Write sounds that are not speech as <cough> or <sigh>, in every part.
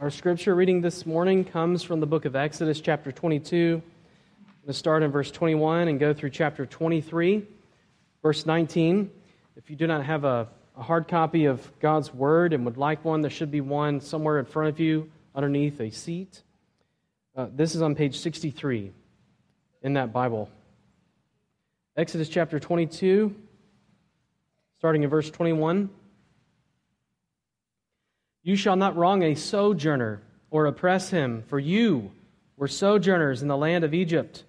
Our scripture reading this morning comes from the book of Exodus, chapter 22. I'm going to start in verse 21 and go through chapter 23, verse 19. If you do not have a, a hard copy of God's word and would like one, there should be one somewhere in front of you underneath a seat. Uh, this is on page 63 in that Bible. Exodus chapter 22, starting in verse 21. You shall not wrong a sojourner or oppress him, for you were sojourners in the land of Egypt.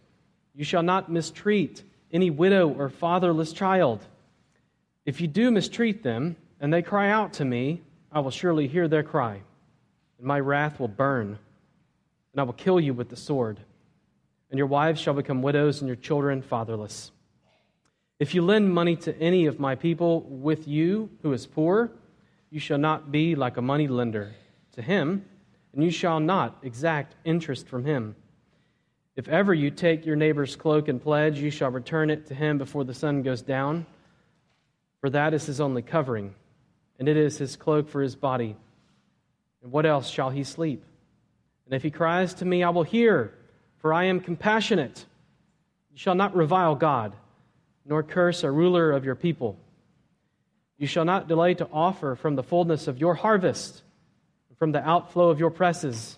You shall not mistreat any widow or fatherless child. If you do mistreat them, and they cry out to me, I will surely hear their cry, and my wrath will burn, and I will kill you with the sword. And your wives shall become widows, and your children fatherless. If you lend money to any of my people with you who is poor, you shall not be like a money lender to him, and you shall not exact interest from him. If ever you take your neighbor's cloak and pledge, you shall return it to him before the sun goes down, for that is his only covering, and it is his cloak for his body. And what else shall he sleep? And if he cries to me, I will hear, for I am compassionate. You shall not revile God, nor curse a ruler of your people. You shall not delay to offer from the fullness of your harvest, from the outflow of your presses.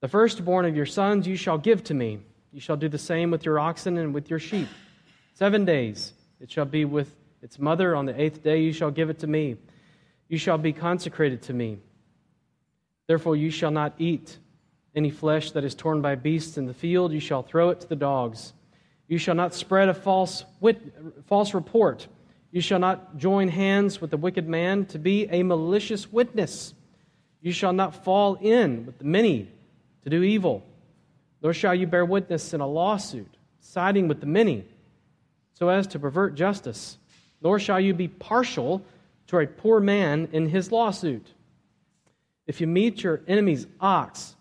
The firstborn of your sons you shall give to me. You shall do the same with your oxen and with your sheep. Seven days it shall be with its mother. On the eighth day you shall give it to me. You shall be consecrated to me. Therefore you shall not eat any flesh that is torn by beasts in the field. You shall throw it to the dogs. You shall not spread a false, wit- false report you shall not join hands with the wicked man to be a malicious witness. You shall not fall in with the many to do evil, nor shall you bear witness in a lawsuit, siding with the many, so as to pervert justice, nor shall you be partial to a poor man in his lawsuit. If you meet your enemy's ox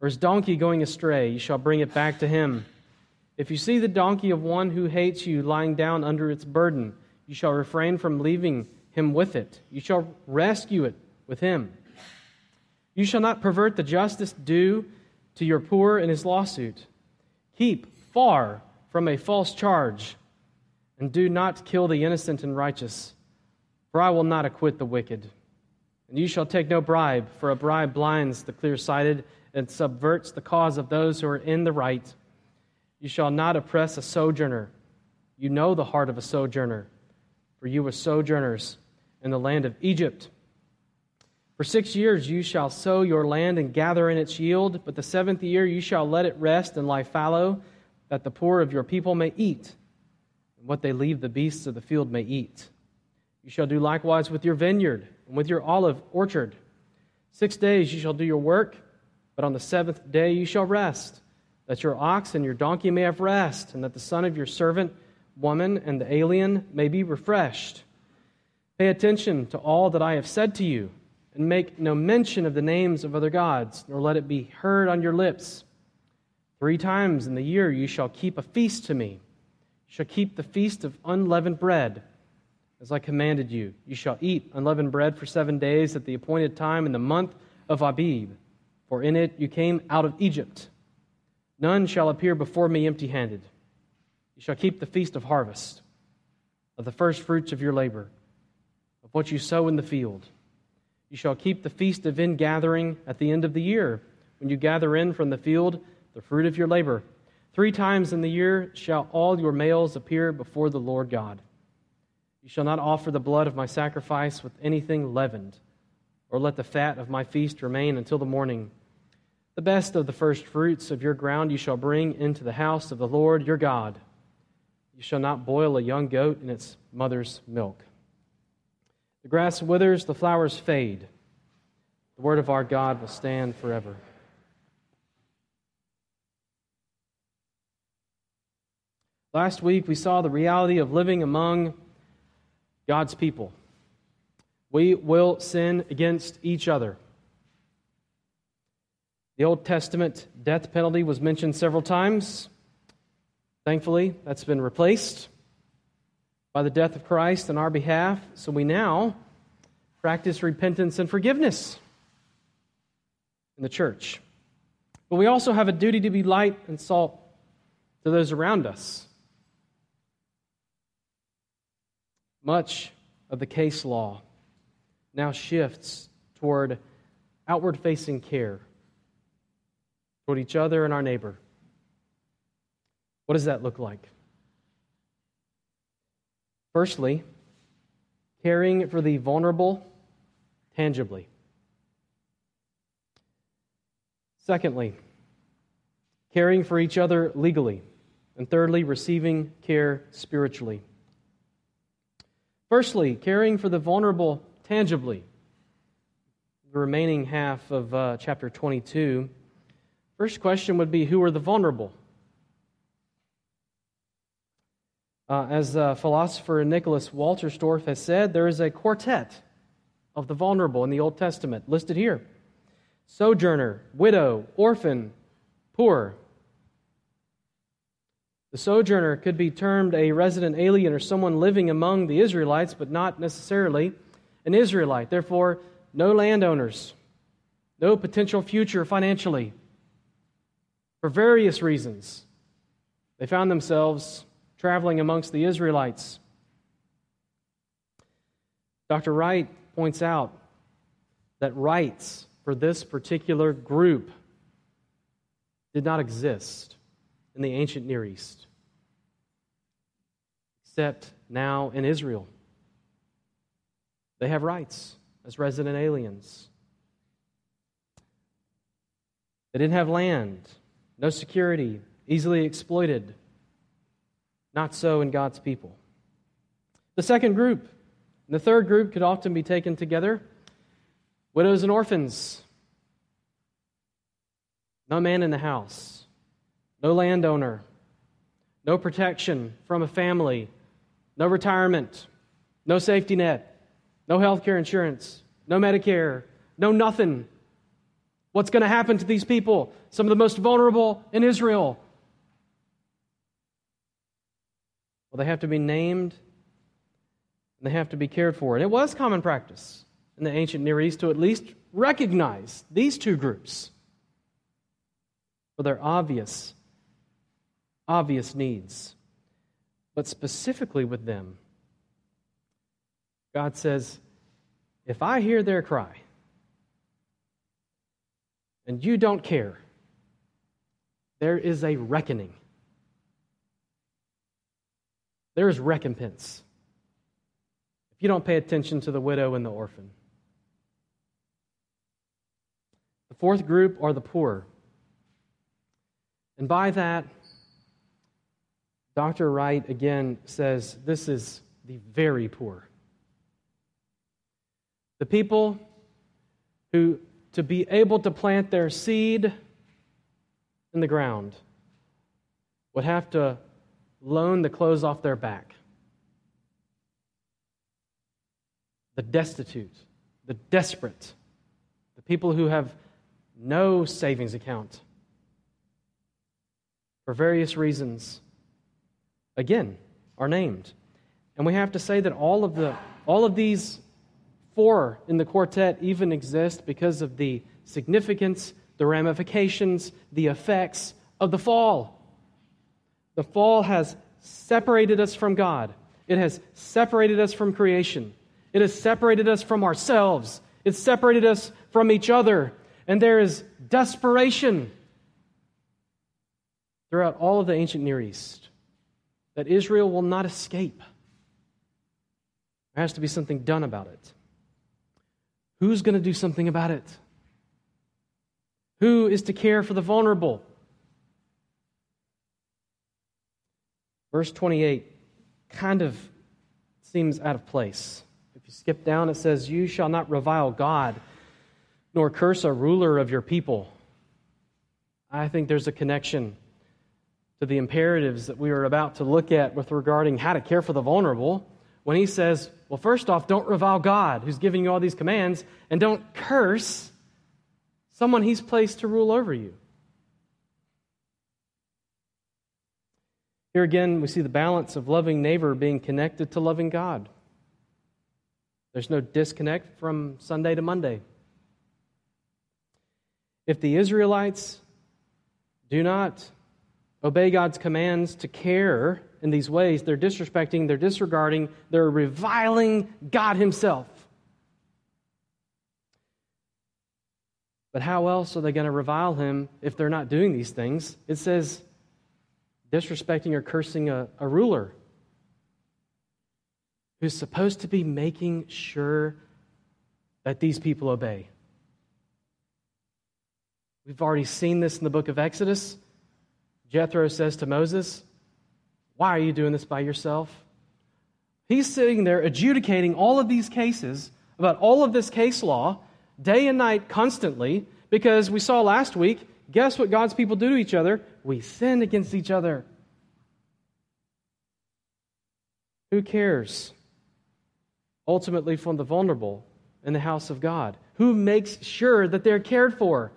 or his donkey going astray, you shall bring it back to him. If you see the donkey of one who hates you lying down under its burden, you shall refrain from leaving him with it. You shall rescue it with him. You shall not pervert the justice due to your poor in his lawsuit. Keep far from a false charge, and do not kill the innocent and righteous, for I will not acquit the wicked. And you shall take no bribe, for a bribe blinds the clear sighted and subverts the cause of those who are in the right. You shall not oppress a sojourner. You know the heart of a sojourner for you were sojourners in the land of Egypt. For six years you shall sow your land and gather in its yield, but the seventh year you shall let it rest and lie fallow, that the poor of your people may eat, and what they leave the beasts of the field may eat. You shall do likewise with your vineyard and with your olive orchard. Six days you shall do your work, but on the seventh day you shall rest, that your ox and your donkey may have rest, and that the son of your servant woman and the alien may be refreshed. Pay attention to all that I have said to you, and make no mention of the names of other gods, nor let it be heard on your lips. Three times in the year you shall keep a feast to me. You shall keep the feast of unleavened bread, as I commanded you. You shall eat unleavened bread for seven days at the appointed time in the month of Abib, for in it you came out of Egypt. None shall appear before me empty handed. You shall keep the feast of harvest, of the first fruits of your labor, of what you sow in the field. You shall keep the feast of ingathering at the end of the year, when you gather in from the field the fruit of your labor. Three times in the year shall all your males appear before the Lord God. You shall not offer the blood of my sacrifice with anything leavened, or let the fat of my feast remain until the morning. The best of the first fruits of your ground you shall bring into the house of the Lord your God. You shall not boil a young goat in its mother's milk. The grass withers, the flowers fade. The word of our God will stand forever. Last week, we saw the reality of living among God's people. We will sin against each other. The Old Testament death penalty was mentioned several times. Thankfully, that's been replaced by the death of Christ on our behalf, so we now practice repentance and forgiveness. in the church. But we also have a duty to be light and salt to those around us. Much of the case law now shifts toward outward facing care toward each other and our neighbor. What does that look like? Firstly, caring for the vulnerable tangibly. Secondly, caring for each other legally. And thirdly, receiving care spiritually. Firstly, caring for the vulnerable tangibly. The remaining half of uh, chapter 22. First question would be who are the vulnerable? Uh, as uh, philosopher Nicholas Wolterstorff has said, there is a quartet of the vulnerable in the Old Testament listed here sojourner, widow, orphan, poor. The sojourner could be termed a resident alien or someone living among the Israelites, but not necessarily an Israelite. Therefore, no landowners, no potential future financially. For various reasons, they found themselves traveling amongst the Israelites. Dr. Wright points out that rights for this particular group did not exist in the ancient Near East, except now in Israel. They have rights as resident aliens. They didn't have land, no security, easily exploited. Not so in God's people. The second group, the third group could often be taken together widows and orphans. No man in the house no landowner, no protection from a family, no retirement, no safety net, no health care insurance, no Medicare, no nothing. What's going to happen to these people? Some of the most vulnerable in Israel. Well, they have to be named and they have to be cared for. And it was common practice in the ancient Near East to at least recognize these two groups for their obvious obvious needs. But specifically with them, God says, if I hear their cry and you don't care, there is a reckoning. There is recompense if you don't pay attention to the widow and the orphan. The fourth group are the poor. And by that, Dr. Wright again says this is the very poor. The people who, to be able to plant their seed in the ground, would have to loan the clothes off their back. The destitute, the desperate, the people who have no savings account for various reasons again are named. And we have to say that all of, the, all of these four in the quartet even exist because of the significance, the ramifications, the effects of the fall. The fall has separated us from God, it has separated us from creation, it has separated us from ourselves, it's separated us from each other. And there is desperation throughout all of the ancient Near East that Israel will not escape. There has to be something done about it. Who's going to do something about it? Who is to care for the vulnerable? Verse 28 kind of seems out of place. If you skip down, it says, You shall not revile God, nor curse a ruler of your people. I think there's a connection to the imperatives that we are about to look at with regarding how to care for the vulnerable when he says, well, first off, don't revile God who's giving you all these commands, and don't curse someone he's placed to rule over you. Here again, we see the balance of loving neighbor being connected to loving God. There's no disconnect from Sunday to Monday. If the Israelites do not obey God's commands to care in these ways, they're disrespecting, they're disregarding, they're reviling God Himself. But how else are they going to revile Him if they're not doing these things? It says, disrespecting or cursing a, a ruler who's supposed to be making sure that these people obey. We've already seen this in the book of Exodus. Jethro says to Moses, Why are you doing this by yourself? He's sitting there adjudicating all of these cases about all of this case law day and night constantly because we saw last week guess what God's people do to each other? We sin against each other. Who cares? Ultimately, from the vulnerable in the house of God. Who makes sure that they're cared for?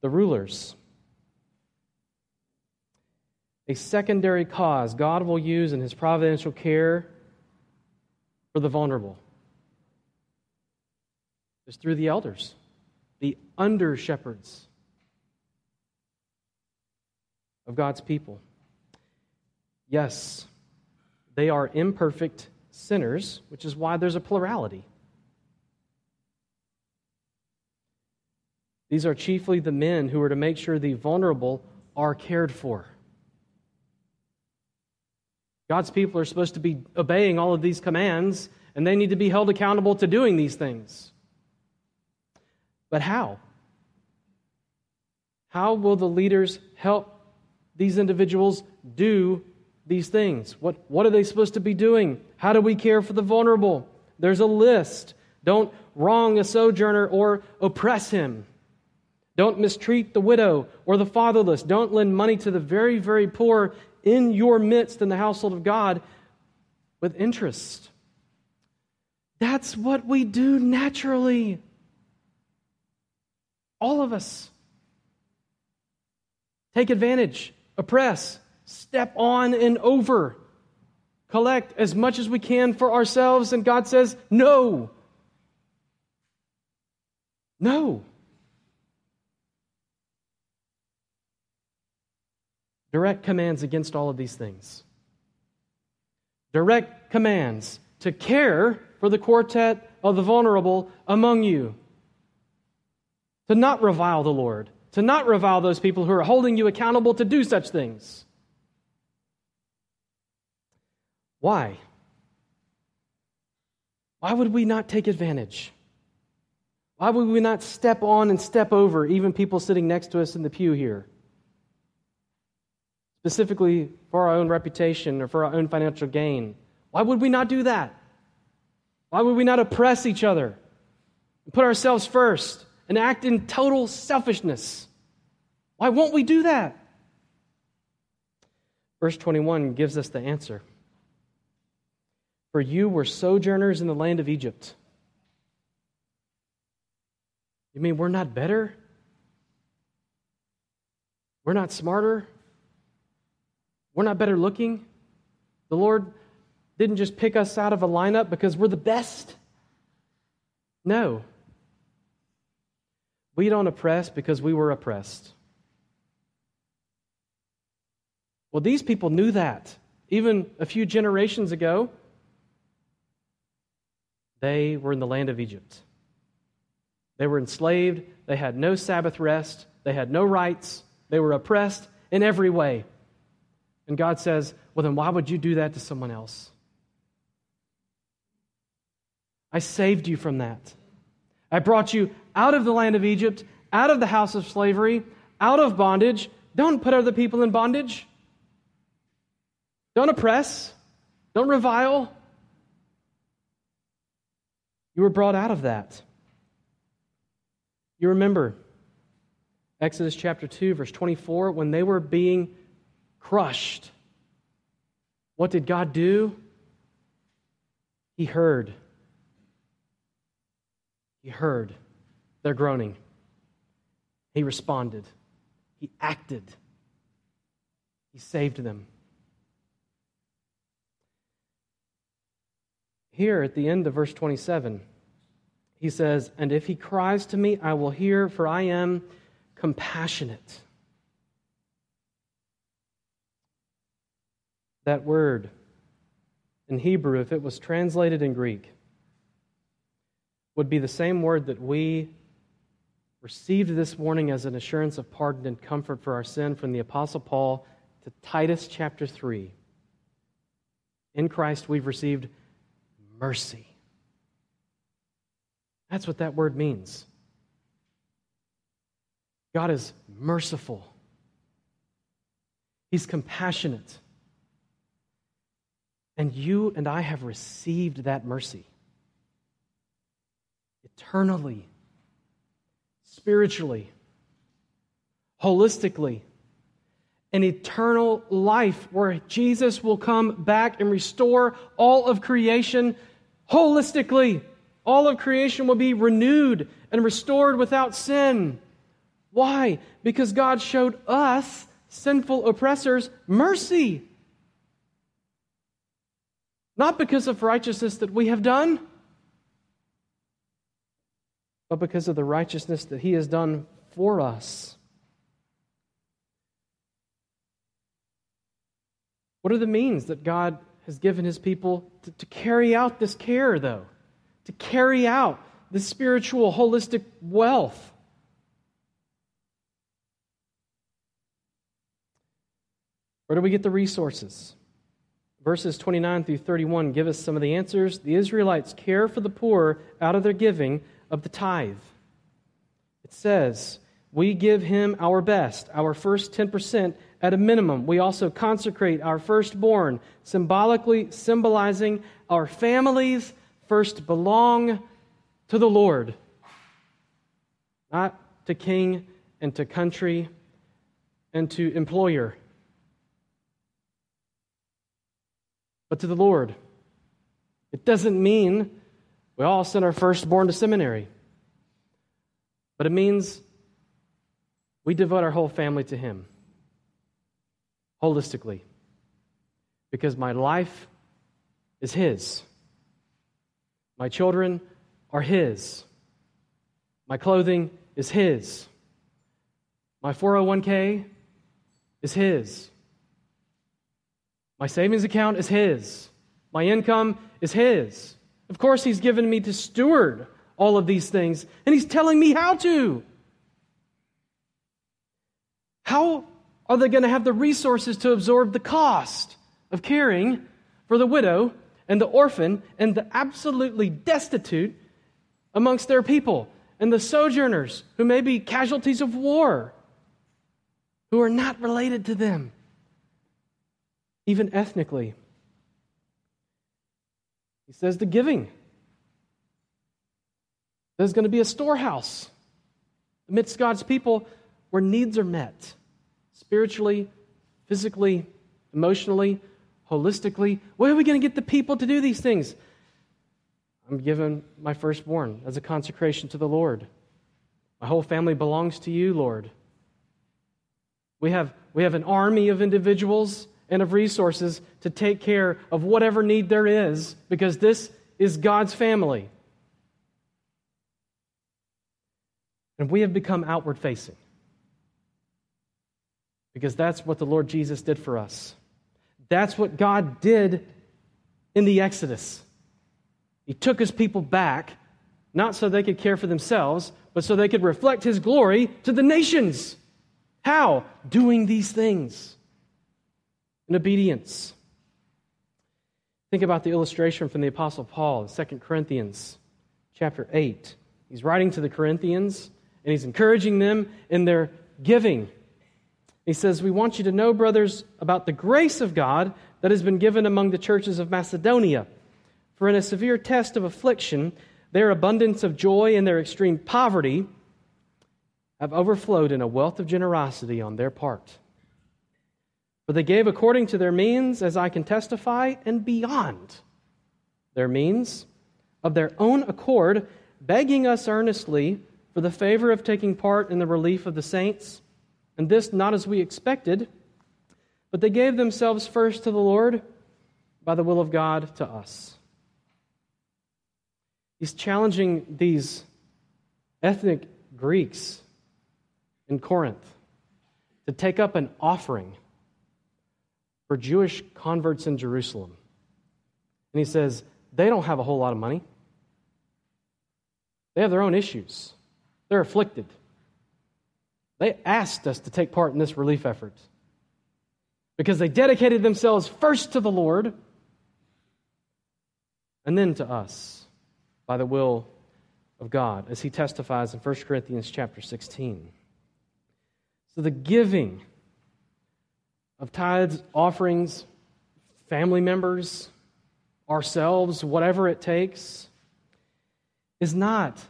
The rulers. A secondary cause God will use in his providential care for the vulnerable is through the elders, the under shepherds of God's people. Yes, they are imperfect sinners, which is why there's a plurality. These are chiefly the men who are to make sure the vulnerable are cared for. God's people are supposed to be obeying all of these commands, and they need to be held accountable to doing these things. But how? How will the leaders help these individuals do these things? What, what are they supposed to be doing? How do we care for the vulnerable? There's a list. Don't wrong a sojourner or oppress him. Don't mistreat the widow or the fatherless. Don't lend money to the very, very poor in your midst in the household of God with interest. That's what we do naturally. All of us. Take advantage, oppress, step on and over, collect as much as we can for ourselves. And God says, no. No. Direct commands against all of these things. Direct commands to care for the quartet of the vulnerable among you. To not revile the Lord. To not revile those people who are holding you accountable to do such things. Why? Why would we not take advantage? Why would we not step on and step over even people sitting next to us in the pew here? Specifically for our own reputation or for our own financial gain. Why would we not do that? Why would we not oppress each other and put ourselves first and act in total selfishness? Why won't we do that? Verse 21 gives us the answer. For you were sojourners in the land of Egypt. You mean we're not better? We're not smarter? We're not better looking? The Lord didn't just pick us out of a lineup because we're the best? No. We don't oppress because we were oppressed. Well, these people knew that even a few generations ago. They were in the land of Egypt. They were enslaved. They had no Sabbath rest. They had no rights. They were oppressed in every way. And God says, Well, then why would you do that to someone else? I saved you from that. I brought you out of the land of Egypt, out of the house of slavery, out of bondage. Don't put other people in bondage. Don't oppress. Don't revile. You were brought out of that. You remember Exodus chapter 2, verse 24, when they were being crushed. What did God do? He heard. He heard their groaning. He responded. He acted. He saved them. Here at the end of verse 27, he says, And if he cries to me, I will hear, for I am compassionate. That word in Hebrew, if it was translated in Greek, would be the same word that we received this morning as an assurance of pardon and comfort for our sin from the Apostle Paul to Titus chapter 3. In Christ, we've received mercy. That's what that word means. God is merciful, He's compassionate. And you and I have received that mercy eternally, spiritually, holistically. An eternal life where Jesus will come back and restore all of creation holistically. All of creation will be renewed and restored without sin. Why? Because God showed us, sinful oppressors, mercy. Not because of righteousness that we have done, but because of the righteousness that He has done for us. What are the means that God has given His people to, to carry out this care, though? to carry out the spiritual, holistic wealth. Where do we get the resources? Verses 29 through 31 give us some of the answers. The Israelites care for the poor out of their giving of the tithe. It says, We give him our best, our first 10% at a minimum. We also consecrate our firstborn, symbolically symbolizing our families first belong to the Lord, not to king and to country and to employer, but to the Lord. It doesn't mean we all send our firstborn to seminary, but it means we devote our whole family to Him holistically because my life is His. My children are His. My clothing is His. My 401k is His. My savings account is His. My income is His. Of course, He's given me to steward all of these things, and He's telling me how to. How are they going to have the resources to absorb the cost of caring for the widow and the orphan and the absolutely destitute amongst their people, and the sojourners who may be casualties of war, who are not related to them, even ethnically. He says the giving. There's going to be a storehouse amidst God's people where needs are met spiritually, physically, emotionally, holistically. Where are we going to get the people to do these things? I'm giving my firstborn as a consecration to the Lord. My whole family belongs to you, Lord. We have, we have an army of individuals and of resources to take care of whatever need there is because this is God's family. And we have become outward facing because that's what the Lord Jesus did for us. That's what God did in the Exodus. He took his people back, not so they could care for themselves, but so they could reflect his glory to the nations. How? Doing these things in obedience. Think about the illustration from the Apostle Paul in 2 Corinthians chapter 8. He's writing to the Corinthians and he's encouraging them in their giving. He says, We want you to know, brothers, about the grace of God that has been given among the churches of Macedonia. For in a severe test of affliction, their abundance of joy and their extreme poverty have overflowed in a wealth of generosity on their part. For they gave according to their means, as I can testify, and beyond their means, of their own accord, begging us earnestly for the favor of taking part in the relief of the saints and this not as we expected, but they gave themselves first to the Lord by the will of God to us. He's challenging these ethnic Greeks in Corinth to take up an offering for Jewish converts in Jerusalem. And he says, they don't have a whole lot of money. They have their own issues. They're afflicted. They asked us to take part in this relief effort because they dedicated themselves first to the Lord and then to us by the will of God, as he testifies in 1 Corinthians chapter 16. So the giving of tithes, offerings, family members, ourselves, whatever it takes, is not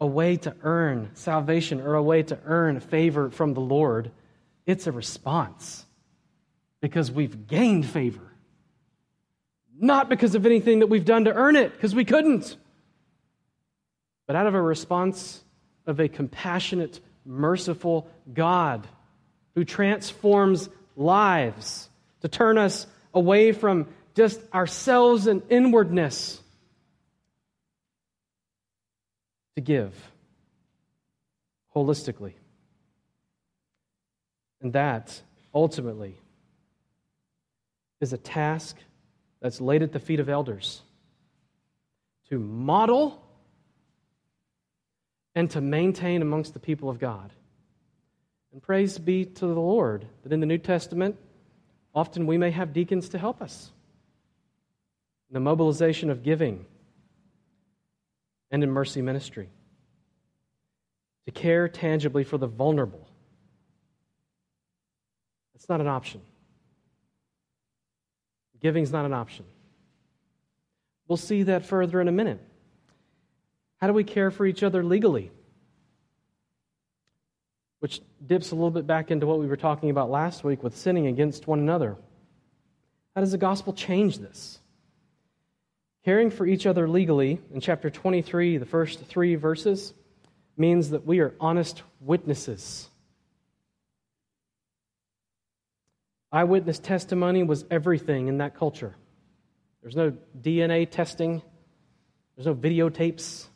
a way to earn salvation or a way to earn favor from the Lord. It's a response because we've gained favor. Not because of anything that we've done to earn it, because we couldn't, but out of a response of a compassionate, merciful God who transforms lives to turn us away from just ourselves and inwardness to give holistically. And that ultimately is a task that's laid at the feet of elders to model and to maintain amongst the people of God. And praise be to the Lord that in the New Testament, often we may have deacons to help us. In the mobilization of giving and in mercy ministry. To care tangibly for the vulnerable. It's not an option. Giving is not an option. We'll see that further in a minute. How do we care for each other legally? Which dips a little bit back into what we were talking about last week with sinning against one another. How does the gospel change this? Caring for each other legally in chapter 23, the first three verses, means that we are honest witnesses. Eyewitness testimony was everything in that culture. There's no DNA testing, there's no videotapes.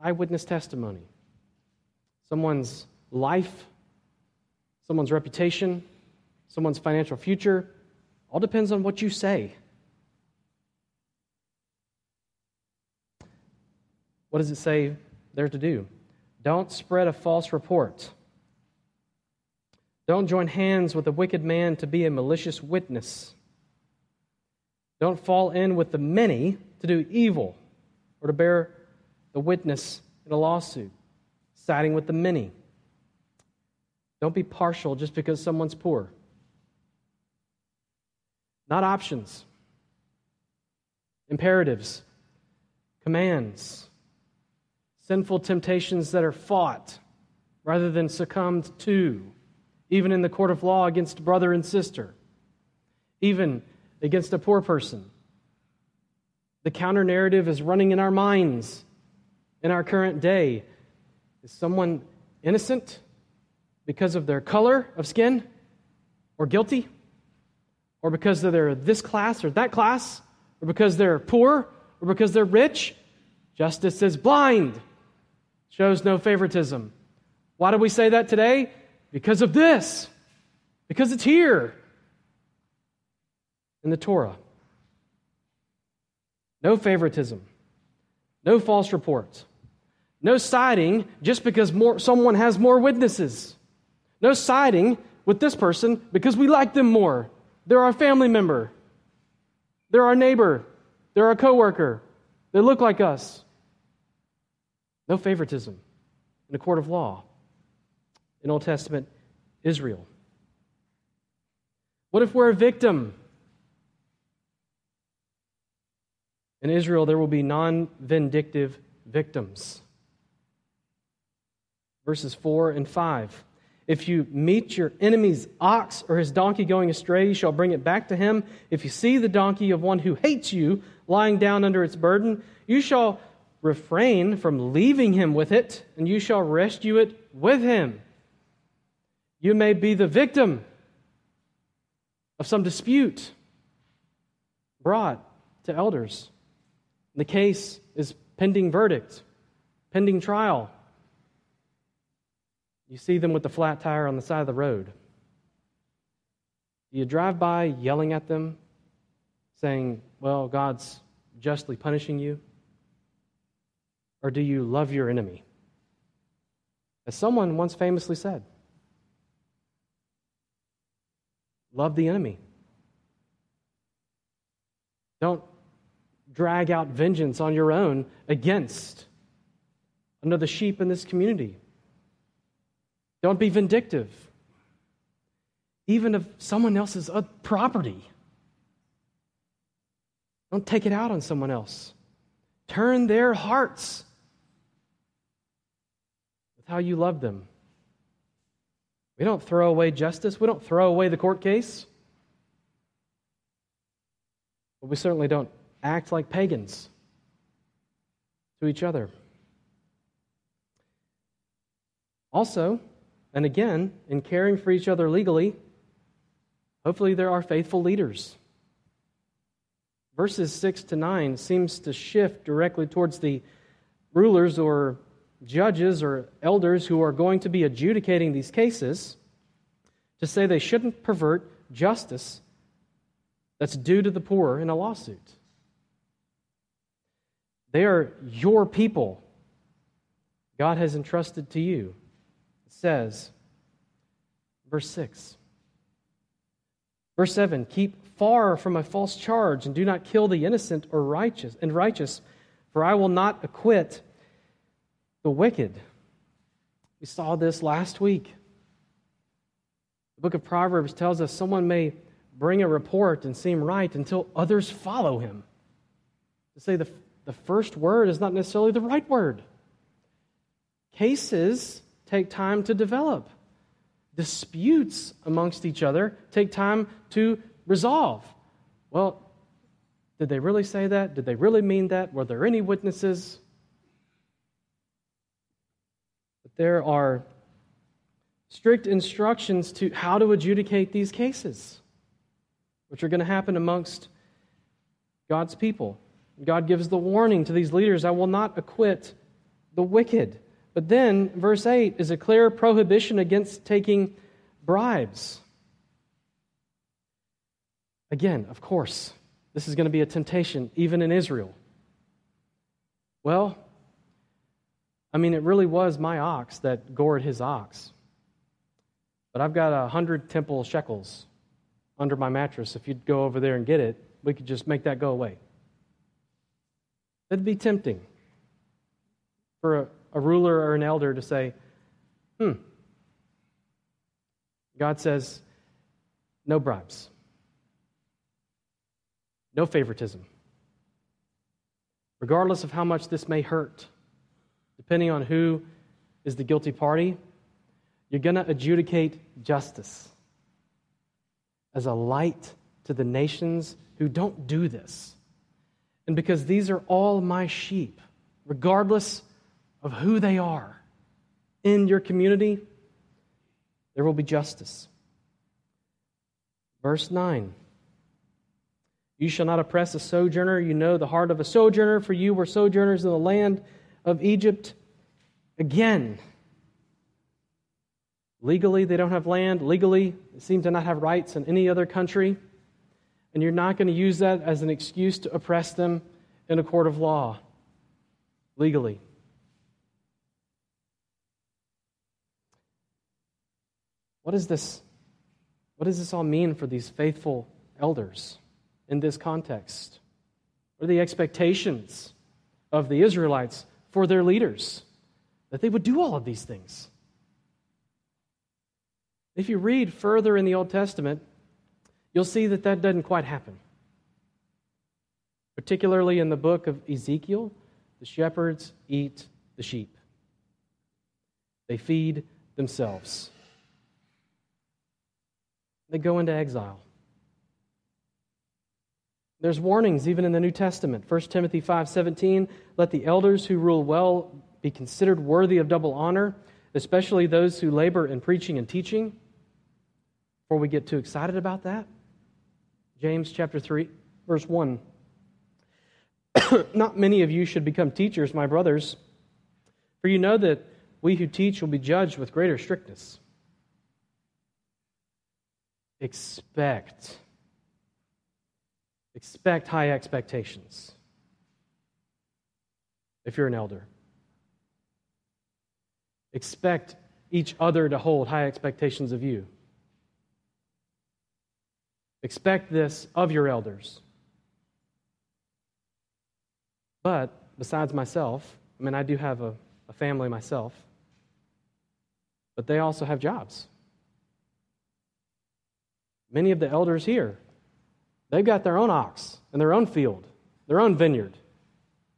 Eyewitness testimony. Someone's life, someone's reputation, someone's financial future, all depends on what you say. What does it say there to do? Don't spread a false report. Don't join hands with a wicked man to be a malicious witness. Don't fall in with the many to do evil or to bear the witness in a lawsuit, siding with the many. Don't be partial just because someone's poor. Not options, imperatives, commands, sinful temptations that are fought rather than succumbed to even in the court of law against brother and sister, even against a poor person. The counter narrative is running in our minds in our current day. Is someone innocent because of their color of skin or guilty? Or because they're this class or that class? Or because they're poor or because they're rich? Justice is blind, shows no favoritism. Why do we say that today? Because of this. Because it's here in the Torah. No favoritism. No false reports. No siding just because more, someone has more witnesses. No siding with this person because we like them more. They're our family member. They're our neighbor. They're our coworker. They look like us. No favoritism in a court of law in Old Testament Israel? What if we're a victim? In Israel, there will be non vindictive victims. Verses 4 and 5. If you meet your enemy's ox or his donkey going astray, you shall bring it back to him. If you see the donkey of one who hates you lying down under its burden, you shall refrain from leaving him with it, and you shall rescue it with him. You may be the victim of some dispute brought to elders. The case is pending verdict, pending trial. You see them with the flat tire on the side of the road. Do you drive by yelling at them, saying, Well, God's justly punishing you? Or do you love your enemy? As someone once famously said, love the enemy. Don't drag out vengeance on your own against another sheep in this community. Don't be vindictive, even of someone else's uh, property. Don't take it out on someone else. Turn their hearts with how you love them. We don't throw away justice, we don't throw away the court case. But we certainly don't act like pagans to each other. Also, and again, in caring for each other legally, hopefully there are faithful leaders. Verses 6 to 9 seems to shift directly towards the rulers or judges or elders who are going to be adjudicating these cases to say they shouldn't pervert justice that's due to the poor in a lawsuit. They are your people. God has entrusted to you. Says, verse 6. Verse 7 Keep far from a false charge, and do not kill the innocent or righteous and righteous, for I will not acquit the wicked. We saw this last week. The book of Proverbs tells us someone may bring a report and seem right until others follow him. To say the, the first word is not necessarily the right word. Cases take time to develop. Disputes amongst each other take time to resolve. Well, did they really say that? Did they really mean that? Were there any witnesses? But there are strict instructions to how to adjudicate these cases which are going to happen amongst God's people. God gives the warning to these leaders I will not acquit the wicked. But then, verse 8 is a clear prohibition against taking bribes. Again, of course, this is going to be a temptation even in Israel. Well, I mean, it really was my ox that gored his ox. But I've got a hundred temple shekels under my mattress. If you'd go over there and get it, we could just make that go away. That'd be tempting for a, a ruler or an elder to say, hmm, God says, no bribes, no favoritism. Regardless of how much this may hurt, depending on who is the guilty party, you're going to adjudicate justice as a light to the nations who don't do this. And because these are all my sheep, regardless of who they are in your community, there will be justice. Verse 9 You shall not oppress a sojourner. You know the heart of a sojourner, for you were sojourners in the land of Egypt. Again, Legally, they don't have land. Legally, they seem to not have rights in any other country. And you're not going to use that as an excuse to oppress them in a court of law. Legally. What is this? What does this all mean for these faithful elders in this context? What are the expectations of the Israelites for their leaders? That they would do all of these things. If you read further in the Old Testament, you'll see that that doesn't quite happen. Particularly in the book of Ezekiel, the shepherds eat the sheep, they feed themselves. They go into exile. There's warnings even in the New Testament. 1 Timothy 5:17, let the elders who rule well be considered worthy of double honor, especially those who labor in preaching and teaching. Before we get too excited about that, James chapter 3, verse 1. Not many of you should become teachers, my brothers, for you know that we who teach will be judged with greater strictness. Expect. Expect high expectations if you're an elder. Expect each other to hold high expectations of you. Expect this of your elders. But besides myself, I mean, I do have a, a family myself, but they also have jobs. Many of the elders here, they've got their own ox and their own field, their own vineyard,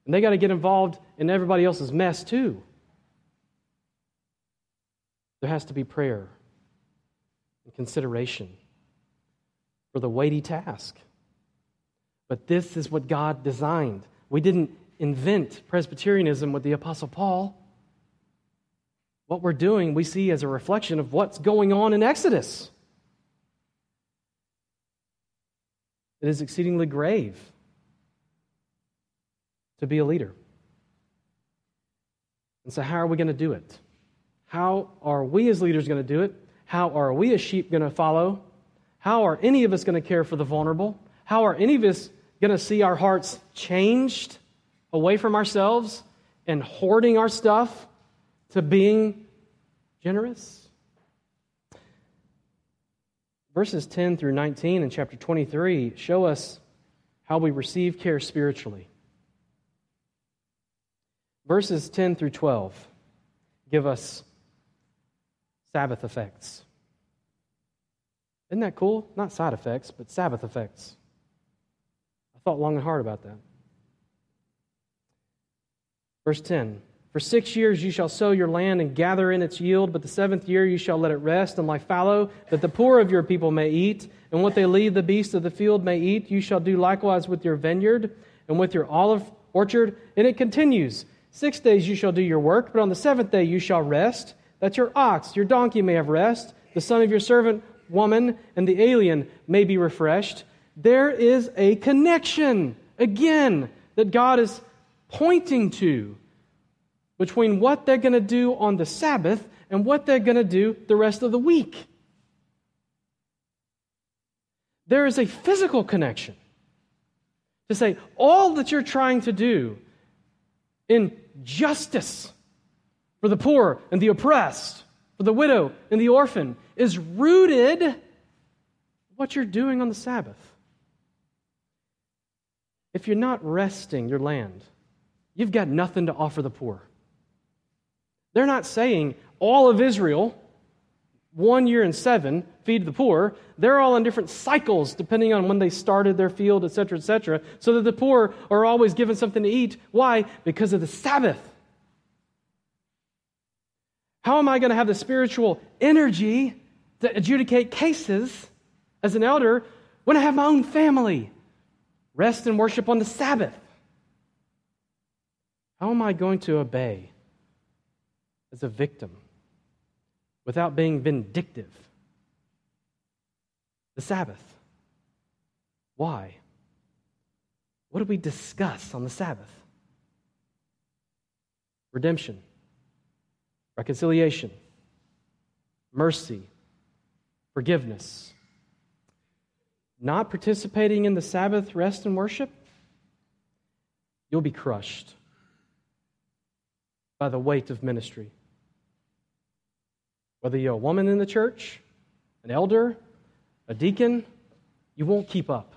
and they got to get involved in everybody else's mess too. There has to be prayer and consideration for the weighty task. But this is what God designed. We didn't invent Presbyterianism with the Apostle Paul. What we're doing, we see as a reflection of what's going on in Exodus. It is exceedingly grave to be a leader. And so, how are we going to do it? How are we as leaders going to do it? How are we as sheep going to follow? How are any of us going to care for the vulnerable? How are any of us going to see our hearts changed away from ourselves and hoarding our stuff to being generous? Verses 10 through 19 in chapter 23 show us how we receive care spiritually. Verses 10 through 12 give us Sabbath effects. Isn't that cool? Not side effects, but Sabbath effects. I thought long and hard about that. Verse 10 For six years you shall sow your land and gather in its yield, but the seventh year you shall let it rest and lie fallow, that the poor of your people may eat, and what they leave the beasts of the field may eat. You shall do likewise with your vineyard and with your olive orchard. And it continues Six days you shall do your work, but on the seventh day you shall rest, that your ox, your donkey may have rest, the son of your servant woman, and the alien may be refreshed. There is a connection, again, that God is pointing to between what they're going to do on the Sabbath and what they're going to do the rest of the week. There is a physical connection to say all that you're trying to do in justice for the poor and the oppressed, for the widow and the orphan, is rooted what you're doing on the Sabbath. If you're not resting your land, you've got nothing to offer the poor. They're not saying all of Israel, one year and seven, feed the poor. They're all in different cycles depending on when they started their field, etc., etc., so that the poor are always given something to eat. Why? Because of the Sabbath. How am I going to have the spiritual energy to adjudicate cases as an elder when I have my own family? Rest and worship on the Sabbath. How am I going to obey as a victim without being vindictive? The Sabbath. Why? What do we discuss on the Sabbath? Redemption reconciliation, mercy, forgiveness. Not participating in the Sabbath rest and worship, you'll be crushed by the weight of ministry. Whether you're a woman in the church, an elder, a deacon, you won't keep up.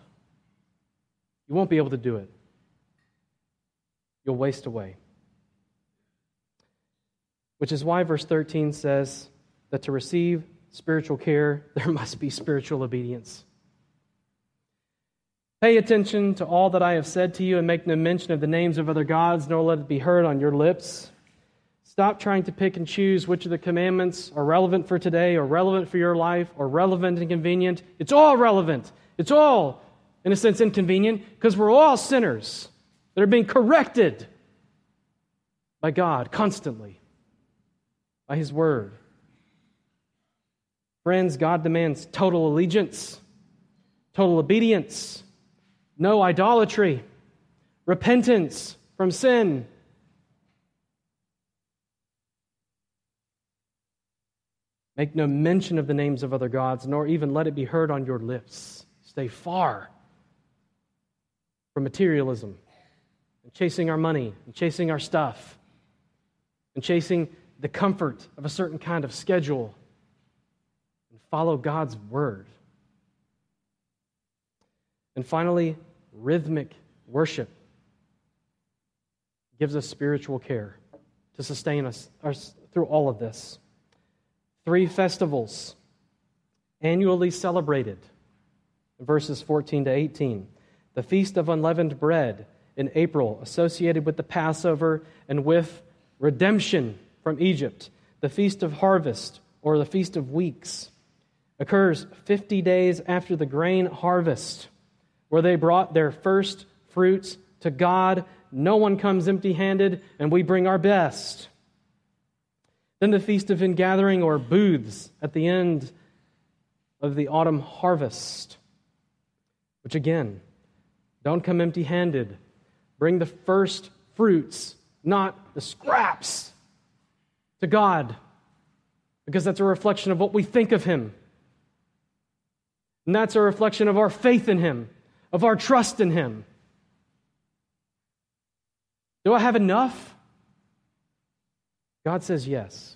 You won't be able to do it. You'll waste away. Which is why verse 13 says that to receive spiritual care, <laughs> there must be spiritual obedience. Pay attention to all that I have said to you and make no mention of the names of other gods, nor let it be heard on your lips. Stop trying to pick and choose which of the commandments are relevant for today, or relevant for your life, or relevant and convenient. It's all relevant. It's all, in a sense, inconvenient because we're all sinners that are being corrected by God constantly by His Word. Friends, God demands total allegiance, total obedience, no idolatry, repentance from sin. Make no mention of the names of other gods, nor even let it be heard on your lips. Stay far from materialism and chasing our money and chasing our stuff and chasing the comfort of a certain kind of schedule and follow God's word. And finally, rhythmic worship gives us spiritual care to sustain us, through all of this. Three festivals annually celebrated, verses 14 to 18. The Feast of Unleavened Bread in April, associated with the Passover and with redemption from Egypt. The Feast of Harvest, or the Feast of Weeks, occurs 50 days after the grain harvest, where they brought their first fruits to God. No one comes empty handed, and we bring our best. Then the Feast of Ingathering, or booths, at the end of the autumn harvest, which again, don't come empty handed. Bring the first fruits, not the scraps, to God, because that's a reflection of what we think of Him. And that's a reflection of our faith in Him, of our trust in Him. Do I have enough? God says yes.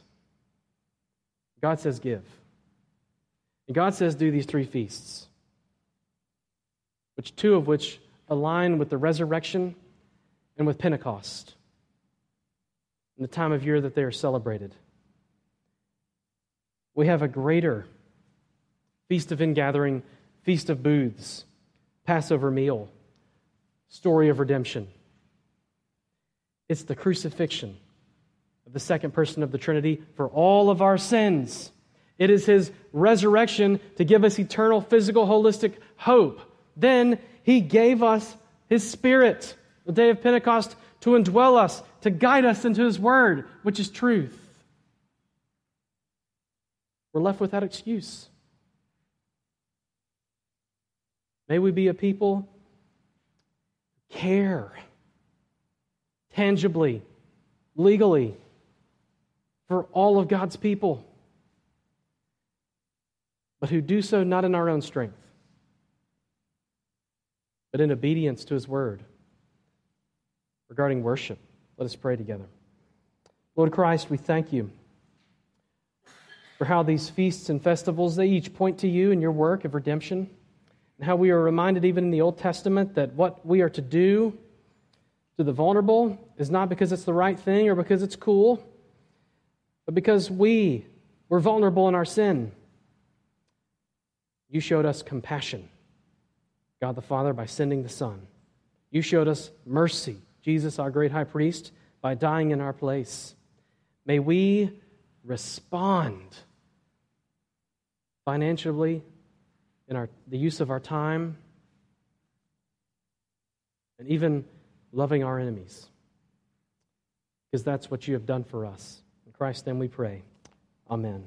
God says give. And God says do these three feasts, which two of which align with the resurrection and with Pentecost and the time of year that they are celebrated. We have a greater Feast of Ingathering, Feast of Booths, Passover meal, story of redemption. It's the crucifixion the second person of the Trinity for all of our sins. It is his resurrection to give us eternal, physical, holistic hope. Then he gave us his spirit, the day of Pentecost, to indwell us, to guide us into his word, which is truth. We're left without excuse. May we be a people care tangibly, legally, for all of God's people, but who do so not in our own strength, but in obedience to His word. Regarding worship, let us pray together. Lord Christ, we thank you for how these feasts and festivals they each point to you and your work of redemption and how we are reminded even in the Old Testament that what we are to do to the vulnerable is not because it's the right thing or because it's cool, but because we were vulnerable in our sin. You showed us compassion, God the Father, by sending the Son. You showed us mercy, Jesus, our great high priest, by dying in our place. May we respond financially in our, the use of our time and even loving our enemies because that's what you have done for us. Christ's name we pray. Amen.